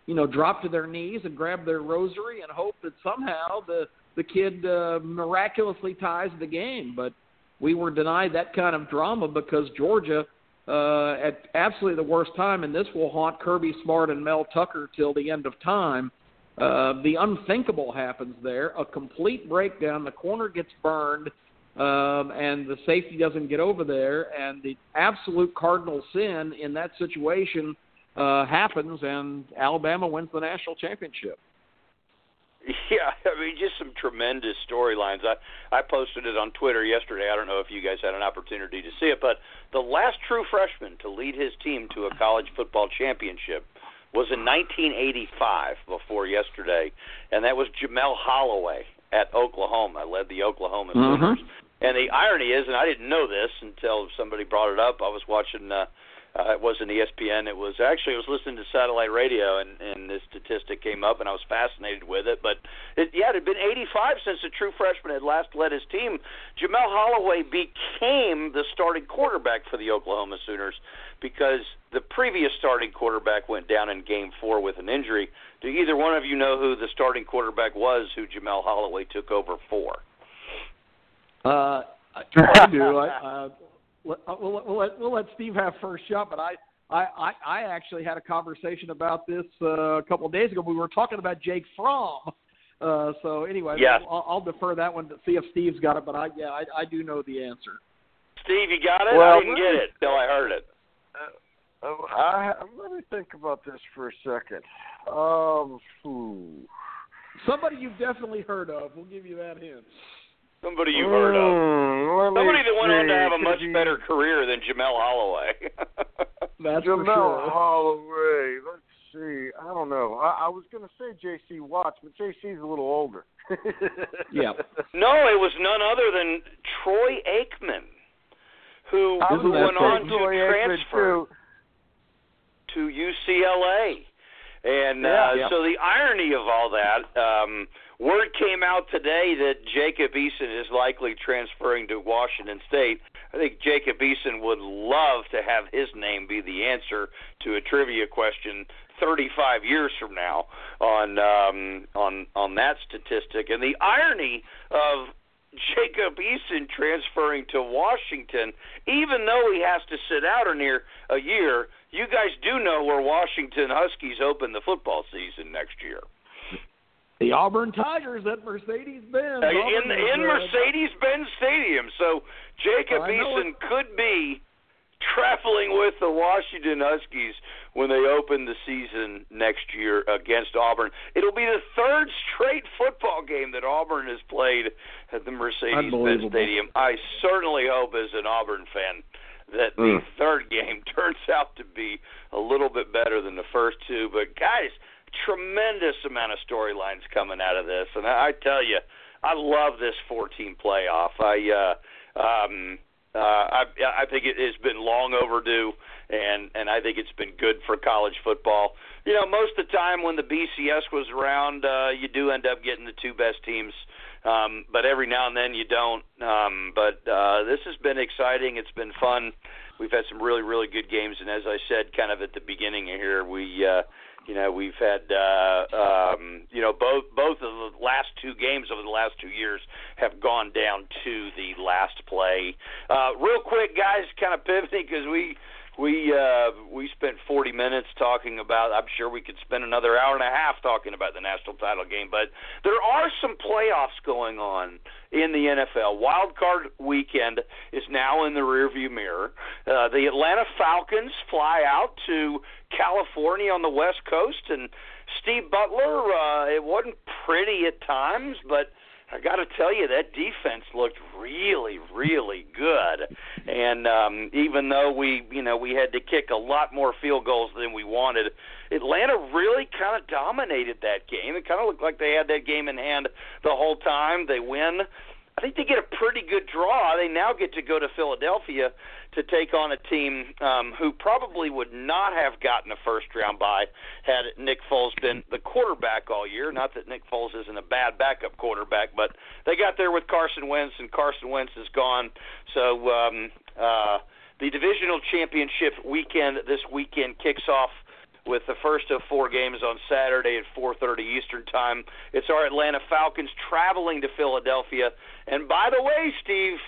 you know, drop to their knees and grab their rosary and hope that somehow the the kid uh, miraculously ties the game. But we were denied that kind of drama because Georgia, uh, at absolutely the worst time, and this will haunt Kirby Smart and Mel Tucker till the end of time. Uh, the unthinkable happens there. A complete breakdown. The corner gets burned, um, and the safety doesn't get over there. And the absolute cardinal sin in that situation uh, happens, and Alabama wins the national championship. Yeah, I mean, just some tremendous storylines. I I posted it on Twitter yesterday. I don't know if you guys had an opportunity to see it, but the last true freshman to lead his team to a college football championship was in 1985 before yesterday, and that was Jamelle Holieway at Oklahoma. Led the Oklahoma Sooners. Mm-hmm. And the irony is, and I didn't know this until somebody brought it up. I was watching. Uh, uh, it wasn't ESPN. It was actually I was listening to satellite radio, and and this statistic came up, and I was fascinated with it. But it, yeah, it had been 85 since the true freshman had last led his team. Jamelle Holieway became the starting quarterback for the Oklahoma Sooners because the previous starting quarterback went down in Game Four with an injury. Do either one of you know who the starting quarterback was who Jamelle Holieway took over for? Uh, I do. I, uh, we'll, we'll, let, we'll let Steve have first shot, but I, I, I actually had a conversation about this uh, a couple of days ago. We were talking about Jake Fromm. Uh, so anyway, yes. I'll, I'll defer that one to see if Steve's got it. But I, yeah, I, I do know the answer. Steve, you got it? Well, I didn't get it until I heard it. Uh, I, let me think about this for a second. Um, Somebody you've definitely heard of. We'll give you that hint. Somebody you've heard of. Mm, Somebody that went see. on to have a much be better career than Jamelle Holieway. That's Jamelle for sure. Holieway. Let's see. I don't know. I, I was going to say J.C. Watts, but J.C.'s a little older. Yeah. no, it was none other than Troy Aikman, who I Isn't was that went on to Troy transfer to UCLA. And Yeah. uh, Yeah. so the irony of all that, um, word came out today that Jacob Eason is likely transferring to Washington State. I think Jacob Eason would love to have his name be the answer to a trivia question 35 years from now on um, on on that statistic. And the irony of Jacob Eason transferring to Washington, even though he has to sit out a near a year, you guys do know where Washington Huskies open the football season next year. The Auburn Tigers at Mercedes-Benz. Uh, in in uh, Mercedes-Benz Stadium. So Jacob Eason could be traveling with the Washington Huskies when they open the season next year against Auburn. It'll be the third straight football game that Auburn has played at the Mercedes-Benz Stadium. I certainly hope, as an Auburn fan, that the mm. third game turns out to be a little bit better than the first two. But guys, tremendous amount of storylines coming out of this, and I, I tell you, I love this 14 playoff. I uh, um, uh, I, I think it has been long overdue, and and I think it's been good for college football. You know, most of the time when the BCS was around, uh, you do end up getting the two best teams, um, but every now and then you don't. Um, but uh, this has been exciting. It's been fun. We've had some really really good games, and as I said, kind of at the beginning here, we. Uh, you know, we've had uh, um, you know both both of the last two games over the last two years have gone down to the last play. Uh, real quick, guys, kind of pivoting because we we uh, we spent 40 minutes talking about. I'm sure we could spend another hour and a half talking about the national title game, but there are some playoffs going on in the NFL. Wild card weekend is now in the rearview mirror. Uh, the Atlanta Falcons fly out to California on the West Coast, and Steve Butler. Uh, it wasn't pretty at times, but I got to tell you that defense looked really, really good. And um, even though we, you know, we had to kick a lot more field goals than we wanted, Atlanta really kind of dominated that game. It kind of looked like they had that game in hand the whole time. They win. I think they get a pretty good draw. They now get to go to Philadelphia to take on a team um, who probably would not have gotten a first round bye had Nick Foles been the quarterback all year. Not that Nick Foles isn't a bad backup quarterback, but they got there with Carson Wentz, and Carson Wentz is gone. So um, uh, the divisional championship weekend this weekend kicks off with the first of four games on Saturday at 4:30 Eastern Time. It's our Atlanta Falcons traveling to Philadelphia. And by the way, Steve,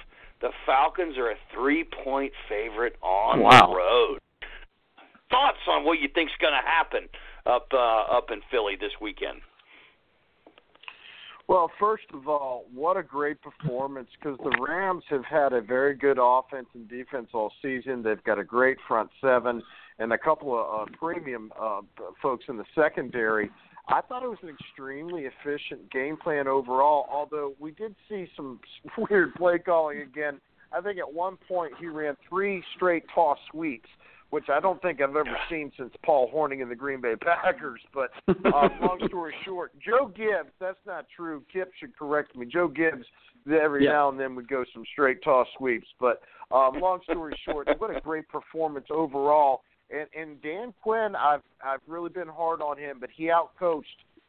the Falcons are a three-point favorite on wow. the road. Thoughts on what you think's going to happen up uh, up in Philly this weekend? Well, first of all, what a great performance because the Rams have had a very good offense and defense all season. They've got a great front seven and a couple of uh, premium uh, folks in the secondary. I thought it was an extremely efficient game plan overall, although we did see some weird play calling again. I think at one point he ran three straight toss sweeps, which I don't think I've ever seen since Paul Hornung in the Green Bay Packers. But uh, long story short, Joe Gibbs, that's not true. Kip should correct me. Joe Gibbs every yeah. now and then would go some straight toss sweeps. But um, long story short, what a great performance overall. And and Dan Quinn, I've I've really been hard on him, but he outcoached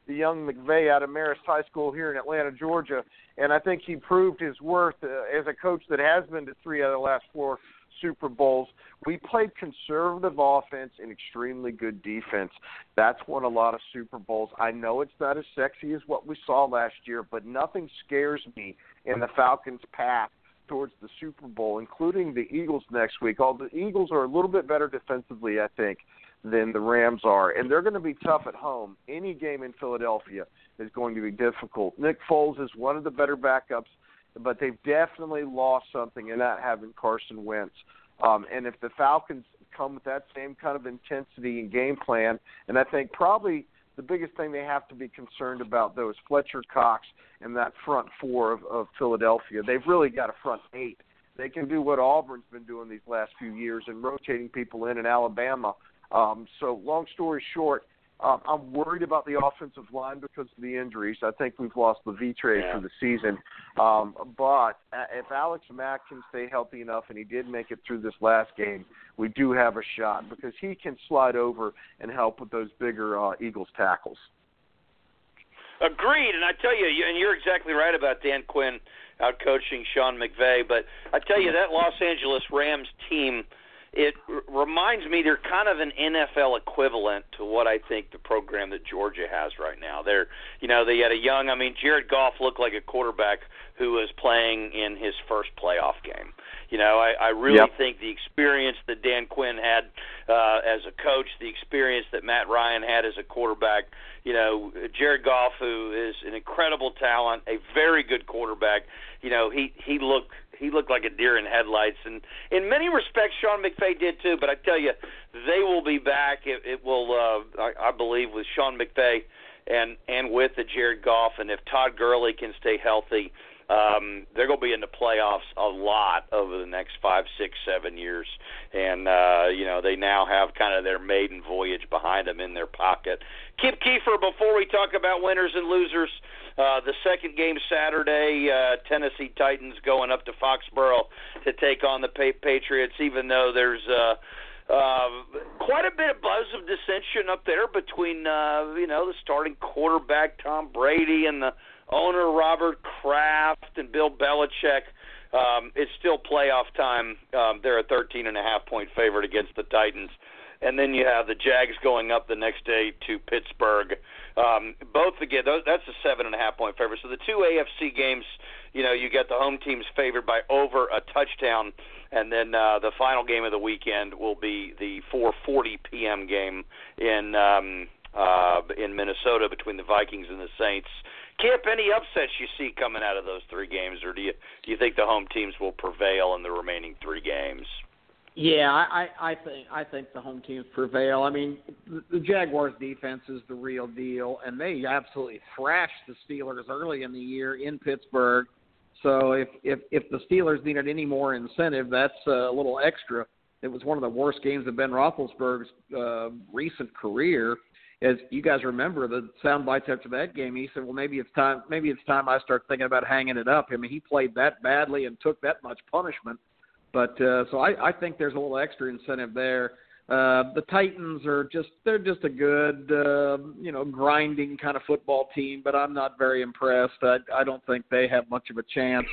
the young McVay out of Marist High School here in Atlanta, Georgia, and I think he proved his worth uh, as a coach that has been to three out of the last four Super Bowls. We played conservative offense and extremely good defense. That's won a lot of Super Bowls. I know it's not as sexy as what we saw last year, but nothing scares me in the Falcons' path towards the Super Bowl, including the Eagles next week. All the Eagles are a little bit better defensively, I think, than the Rams are, and they're going to be tough at home. Any game in Philadelphia is going to be difficult. Nick Foles is one of the better backups, but they've definitely lost something in not having Carson Wentz. Um, and if the Falcons come with that same kind of intensity and game plan, and I think probably the biggest thing they have to be concerned about, though, is Fletcher Cox and that front four of, of Philadelphia. They've really got a front eight. They can do what Auburn's been doing these last few years and rotating people in in Alabama. Um, so, long story short, um, I'm worried about the offensive line because of the injuries. I think we've lost Levitre yeah. for the season. Um, but uh, if Alex Mack can stay healthy enough, and he did make it through this last game, we do have a shot because he can slide over and help with those bigger uh, Eagles tackles. Agreed, and I tell you, and you're exactly right about Dan Quinn out coaching Sean McVay. But I tell you, that Los Angeles Rams team it r- reminds me they're kind of an NFL equivalent to what I think the program that Georgia has right now. They're, you know, they had a young. I mean, Jared Goff looked like a quarterback who was playing in his first playoff game. You know, I, I really Yep. think the experience that Dan Quinn had uh, as a coach, the experience that Matt Ryan had as a quarterback. You know, Jared Goff, who is an incredible talent, a very good quarterback. You know, he he looked he looked like a deer in headlights, and in many respects, Sean McVay did too. But I tell you, they will be back. It, it will, uh, I, I believe, with Sean McVay and and with the Jared Goff, and if Todd Gurley can stay healthy, um, they're going to be in the playoffs a lot over the next five, six, seven years. And uh, you know, they now have kind of their maiden voyage behind them in their pocket. Kip Keefer, before we talk about winners and losers. Uh, the second game Saturday, uh, Tennessee Titans going up to Foxborough to take on the pa- Patriots. Even though there's uh, uh, quite a bit of buzz of dissension up there between uh, you know the starting quarterback Tom Brady and the owner Robert Kraft and Bill Belichick. Um, it's still playoff time. Um, they're a 13 and a half point favorite against the Titans. And then you have the Jags going up the next day to Pittsburgh. Um, both again, that's a seven and a half point favorite. So the two AFC games, you know, you get the home teams favored by over a touchdown, and then uh, the final game of the weekend will be the 4:40 p.m. game in um, uh, in Minnesota between the Vikings and the Saints. Kip, any upsets you see coming out of those three games, or do you do you think the home teams will prevail in the remaining three games? Yeah, I, I think I think the home teams prevail. I mean, the, Jaguars' defense is the real deal, and they absolutely thrashed the Steelers early in the year in Pittsburgh. So if if if the Steelers needed any more incentive, that's a little extra. It was one of the worst games of Ben Roethlisberger's uh, recent career. As you guys remember, the sound bites after that game, he said, "Well, maybe it's time. Maybe it's time I start thinking about hanging it up." I mean, he played that badly and took that much punishment. But uh, so I, I think there's a little extra incentive there. Uh, the Titans are just they're just a good uh, you know grinding kind of football team, but I'm not very impressed. I, I don't think they have much of a chance.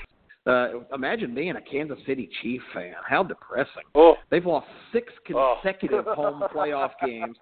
Uh, imagine being a Kansas City Chief fan. How depressing. Oh, They've lost six consecutive home playoff games.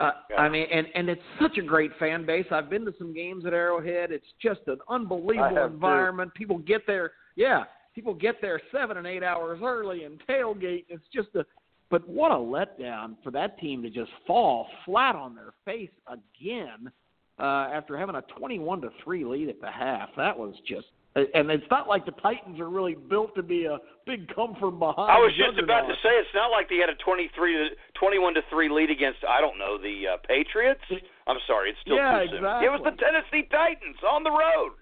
Uh, Yeah. I mean, and and it's such a great fan base. I've been to some games at Arrowhead. It's just an unbelievable too. environment. People get there, yeah. People get there seven and eight hours early and tailgate. It's just a, but what a letdown for that team to just fall flat on their face again uh, after having a twenty-one to three lead at the half. That was just. And it's not like the Titans are really built to be a big come from behind. I was just about to say it's not like they had a 23 to 21 to 3 lead against I don't know the uh, Patriots. I'm sorry, it's still Yeah, too soon. It was the. Tennessee Titans on the road.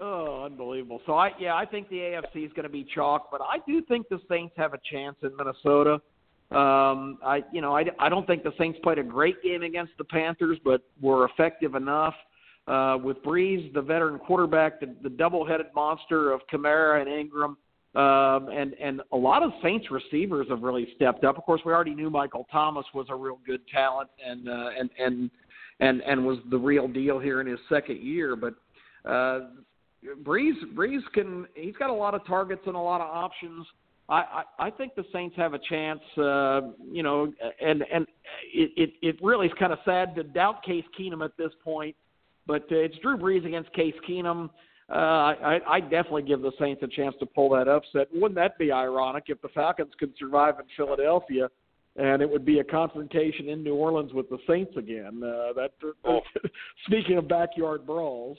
Oh, unbelievable! So I, yeah, I think the AFC is going to be chalk, but I do think the Saints have a chance in Minnesota. Um, I, you know, I, I don't think the Saints played a great game against the Panthers, but were effective enough. Uh, with Brees, the veteran quarterback, the, the double-headed monster of Kamara and Ingram, um, and and a lot of Saints receivers have really stepped up. Of course, we already knew Michael Thomas was a real good talent, and uh, and and and and was the real deal here in his second year, but. Uh, Brees Brees can he's got a lot of targets and a lot of options. I, I, I think the Saints have a chance. Uh, you know, and and it, it it really is kind of sad to doubt Case Keenum at this point, but uh, it's Drew Brees against Case Keenum. Uh, I, I definitely give the Saints a chance to pull that upset. Wouldn't that be ironic if the Falcons could survive in Philadelphia, and it would be a confrontation in New Orleans with the Saints again? Uh, that Oh. speaking of backyard brawls.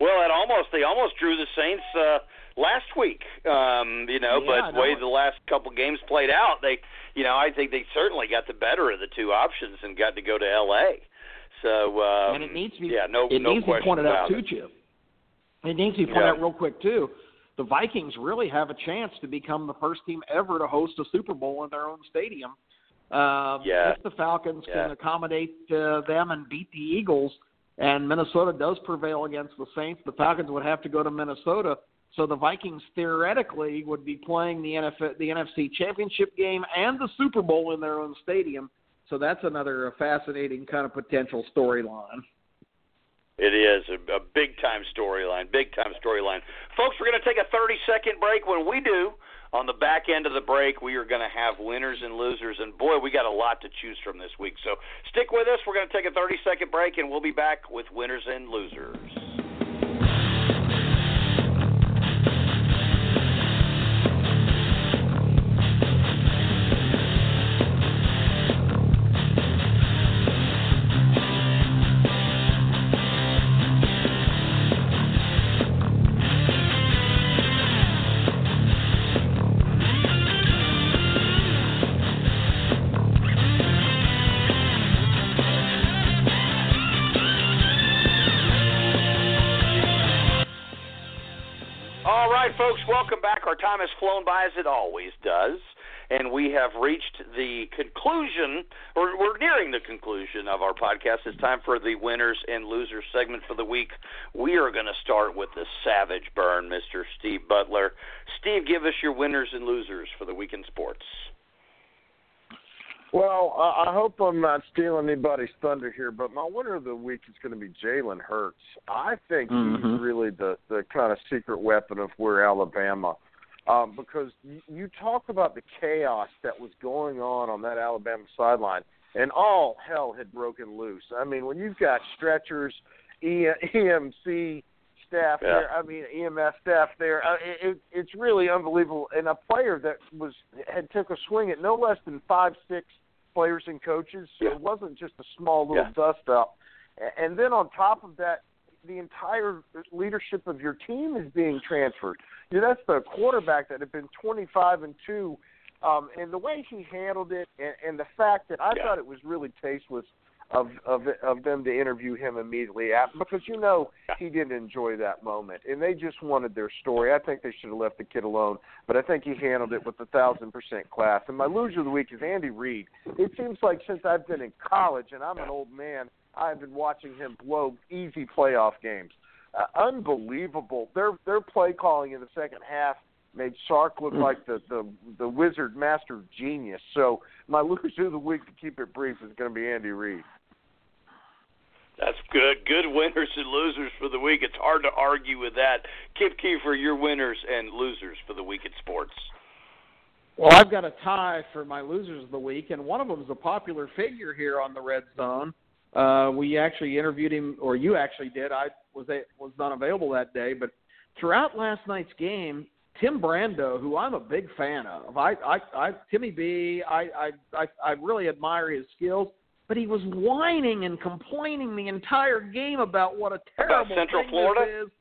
Well, it almost they almost drew the Saints uh, last week. Um, you know, Yeah, but know way the last couple games played out, they, you know, I think they certainly got the better of the two options and got to go to L.A. So um, and it needs to be yeah, no, it no needs to be pointed out too, it. Chip. It needs to be pointed Yeah. out real quick too. The Vikings really have a chance to become the first team ever to host a Super Bowl in their own stadium. Um, Yeah. If the Falcons Yeah. can accommodate uh, them and beat the Eagles, and Minnesota does prevail against the Saints, the Falcons would have to go to Minnesota. So the Vikings theoretically would be playing the the NFC Championship game and the Super Bowl in their own stadium. So that's another fascinating kind of potential storyline. It is a, a big time storyline, big time storyline. Folks, we're going to take a 30 second break. When we do, on the back end of the break, we are going to have winners and losers, and boy, we got a lot to choose from this week. So stick with us. We're going to take a 30 second break, and we'll be back with winners and losers. Folks, welcome back. Our time has flown by as it always does, and we have reached the conclusion, or we're nearing the conclusion of our podcast. It's time for the winners and losers segment for the week. We are going to start with the savage burn, Mr. Steve Butler. Steve, give us your winners and losers for the week in sports. Well, I hope I'm not stealing anybody's thunder here, but my winner of the week is going to be Jalen Hurts. I think mm-hmm. he's really the the kind of secret weapon of where Alabama, um, because you, you talk about the chaos that was going on on that Alabama sideline, and all hell had broken loose. I mean, when you've got stretchers, e- EMC staff yeah. there. I mean, EMS staff there. Uh, it, it, it's really unbelievable. And a player that was had took a swing at no less than five six players and coaches. So yeah. it wasn't just a small little yeah. dust up. And then on top of that, the entire leadership of your team is being transferred. You know, that's the quarterback that had been 25 and two, um, and the way he handled it, and, and the fact that I yeah. thought it was really tasteless of of of them to interview him immediately after because you know he didn't enjoy that moment and they just wanted their story. I think they should have left the kid alone, but I think he handled it with a thousand percent class. And my loser of the week is Andy Reid. It seems like since I've been in college and I'm an old man, I've been watching him blow easy playoff games. Uh, unbelievable. Their their play calling in the second half made Sark look like the the the wizard master genius. So my loser of the week, to keep it brief, is going to be Andy Reid. That's good. Good winners and losers for the week. It's hard to argue with that. Kip Keefer, your winners and losers for the week in sports. Well, I've got a tie for my losers of the week, and one of them is a popular figure here on the Red Zone. Uh, we actually interviewed him, or you actually did. I was a, was not available that day, but throughout last night's game, Tim Brando, who I'm a big fan of, I, I, I Timmy B, I, I, I, I really admire his skills but he was whining and complaining the entire game about what a terrible about Central thing Florida? this is.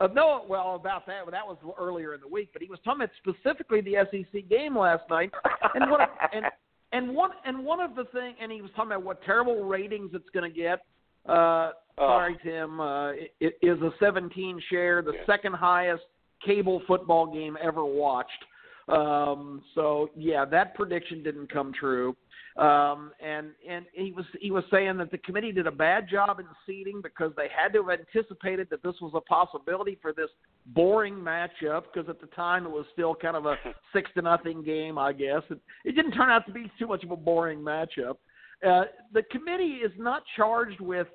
Uh, no, well, about that, that was earlier in the week, but he was talking about specifically the SEC game last night, and what, and and one and one of the thing, and he was talking about what terrible ratings it's going to get. Uh, sorry, Tim, uh, it, it is a 17 share, the Yeah. second highest cable football game ever watched. Um, so yeah, that prediction didn't come true. Um, and and he was he was saying that the committee did a bad job in seeding because they had to have anticipated that this was a possibility for this boring matchup because at the time it was still kind of a six to nothing game, I guess. It, it didn't turn out to be too much of a boring matchup. Uh, the committee is not charged with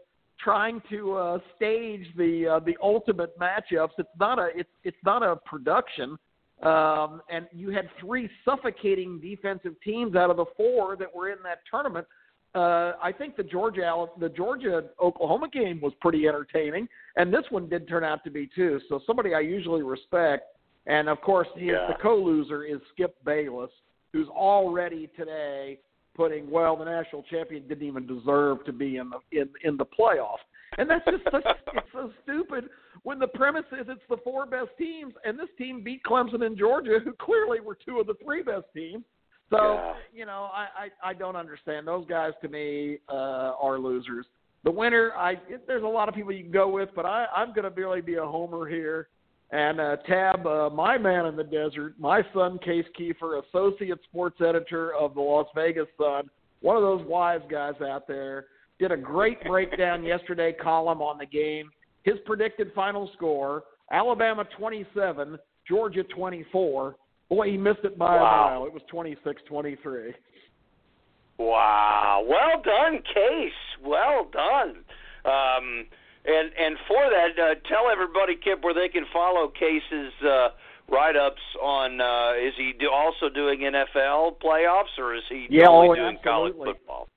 trying to uh, stage the uh, the ultimate matchups. It's not a it's it's not a production. Um, and you had three suffocating defensive teams out of the four that were in that tournament. Uh, I think the Georgia the Georgia Oklahoma game was pretty entertaining, and this one did turn out to be too. So somebody I usually respect, and of course he is Yeah. the co-loser is Skip Bayless, who's already today putting well the national champion didn't even deserve to be in the in in the playoff. And that's just such it's so stupid when the premise is it's the four best teams and this team beat Clemson and Georgia who clearly were two of the three best teams. So, Yeah. you know, I, I I don't understand. Those guys to me uh are losers. The winner, I it, there's a lot of people you can go with, but I I'm going to really be a homer here. And uh, Tab, uh, my man in the desert, my son Case Keefer, associate sports editor of the Las Vegas Sun, one of those wise guys out there, did a great breakdown yesterday column on the game. His predicted final score: Alabama 27, Georgia 24. Boy, he missed it by Wow. a mile. It was 26-23. Wow. Well done, Case. Well done. Um, And and for that, uh, tell everybody, Kip, where they can follow Case's uh, write-ups on. Uh, is he do, also doing NFL playoffs, or is he yeah, only oh, doing absolutely. college football?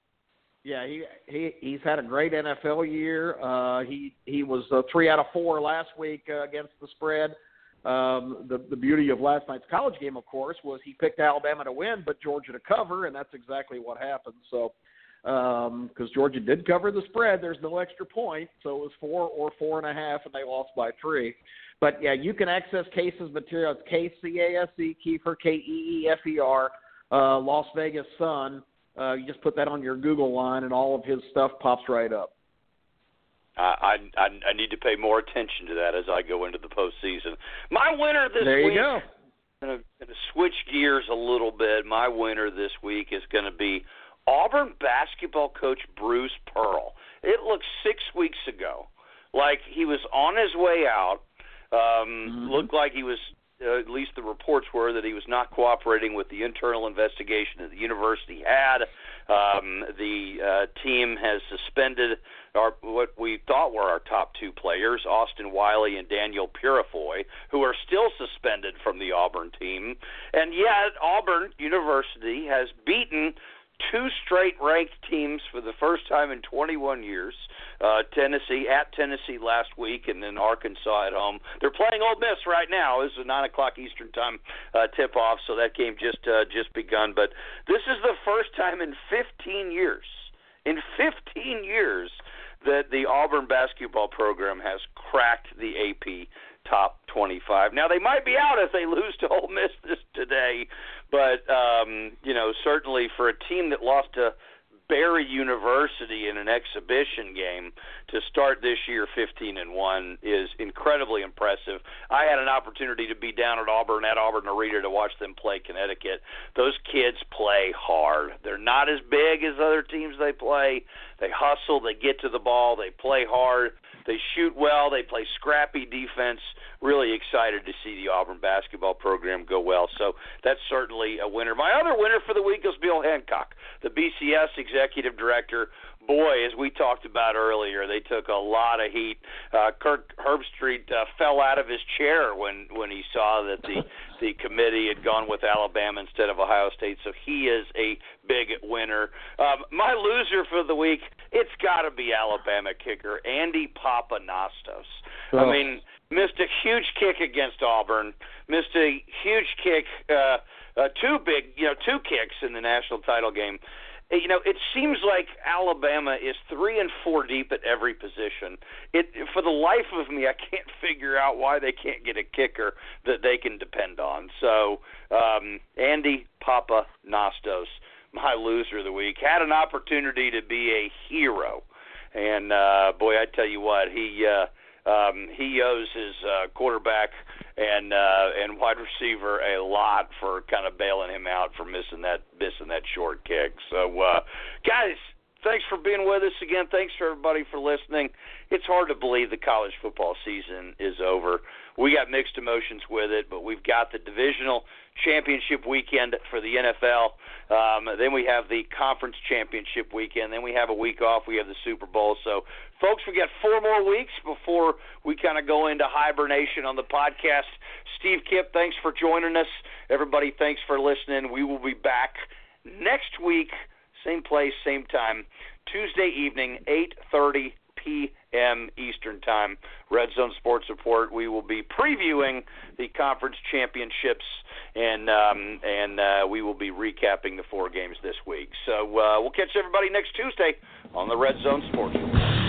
Yeah, he he he's had a great NFL year. Uh, he he was uh, three out of four last week uh, against the spread. Um, the the beauty of last night's college game, of course, was he picked Alabama to win, but Georgia to cover, and that's exactly what happened. So because um, Georgia did cover the spread. There's no extra point, so it was four or four and a half, and they lost by three. But yeah, you can access Case's material. It's K C A S E Keefer K E E F E R uh, Las Vegas Sun. Uh, you just put that on your Google line, and all of his stuff pops right up. I, I I need to pay more attention to that as I go into the postseason. My winner this there you week. go. I'm going to switch gears a little bit. My winner this week is going to be Auburn basketball coach Bruce Pearl. It looked six weeks ago like he was on his way out. Um, mm-hmm. Looked like he was. Uh, at least the reports were that he was not cooperating with the internal investigation that the university had. Um, the uh, team has suspended our what we thought were our top two players, Austin Wiley and Daniel Purifoy, who are still suspended from the Auburn team. And yet, Auburn University has beaten two straight ranked teams for the first time in 21 years. Uh, Tennessee at Tennessee last week, and then Arkansas at home. They're playing Ole Miss right now. This is a nine o'clock Eastern time uh, tip off, so that game just uh, just begun. But this is the first time in 15 years, in 15 years, that the Auburn basketball program has cracked the AP top 25. Now they might be out if they lose to Ole Miss this today, but um, you know certainly for a team that lost to Barry University in an exhibition game to start this year 15 and 1 is incredibly impressive. I had an opportunity to be down at Auburn at Auburn Arena to watch them play Connecticut. Those kids play hard. They're not as big as other teams they play. They hustle, they get to the ball, they play hard. They shoot well. They play scrappy defense. Really excited to see the Auburn basketball program go well. So that's certainly a winner. My other winner for the week is Bill Hancock, the BCS executive director boy, as we talked about earlier, they took a lot of heat. Uh, Kirk Herbstreit uh, fell out of his chair when when he saw that the the committee had gone with Alabama instead of Ohio State. So he is a big winner. Um, my loser for the week, it's got to be Alabama kicker Andy Pappanastos. Oh. I mean, missed a huge kick against Auburn, missed a huge kick. Uh, uh, two big, you know, two kicks in the national title game you know, it seems like Alabama is three and four deep at every position. It for the life of me, I can't figure out why they can't get a kicker that they can depend on. So, um, Andy Papa Nostos, my loser of the week, had an opportunity to be a hero, and uh, boy, I tell you what, he. Uh, um, he owes his uh, quarterback and uh, and wide receiver a lot for kind of bailing him out for missing that missing that short kick. So, uh, guys, thanks for being with us again. Thanks for everybody for listening. It's hard to believe the college football season is over. We got mixed emotions with it, but we've got the divisional championship weekend for the NFL. Um, then we have the conference championship weekend. Then we have a week off. We have the Super Bowl. So, folks, we got four more weeks before we kind of go into hibernation on the podcast. Steve Kip, thanks for joining us. Everybody, thanks for listening. We will be back next week, same place, same time, Tuesday evening, 8:30 p.m. Eastern Time. Red Zone Sports Report. We will be previewing the conference championships, and um, and uh, we will be recapping the four games this week. So uh, we'll catch everybody next Tuesday on the Red Zone Sports Report.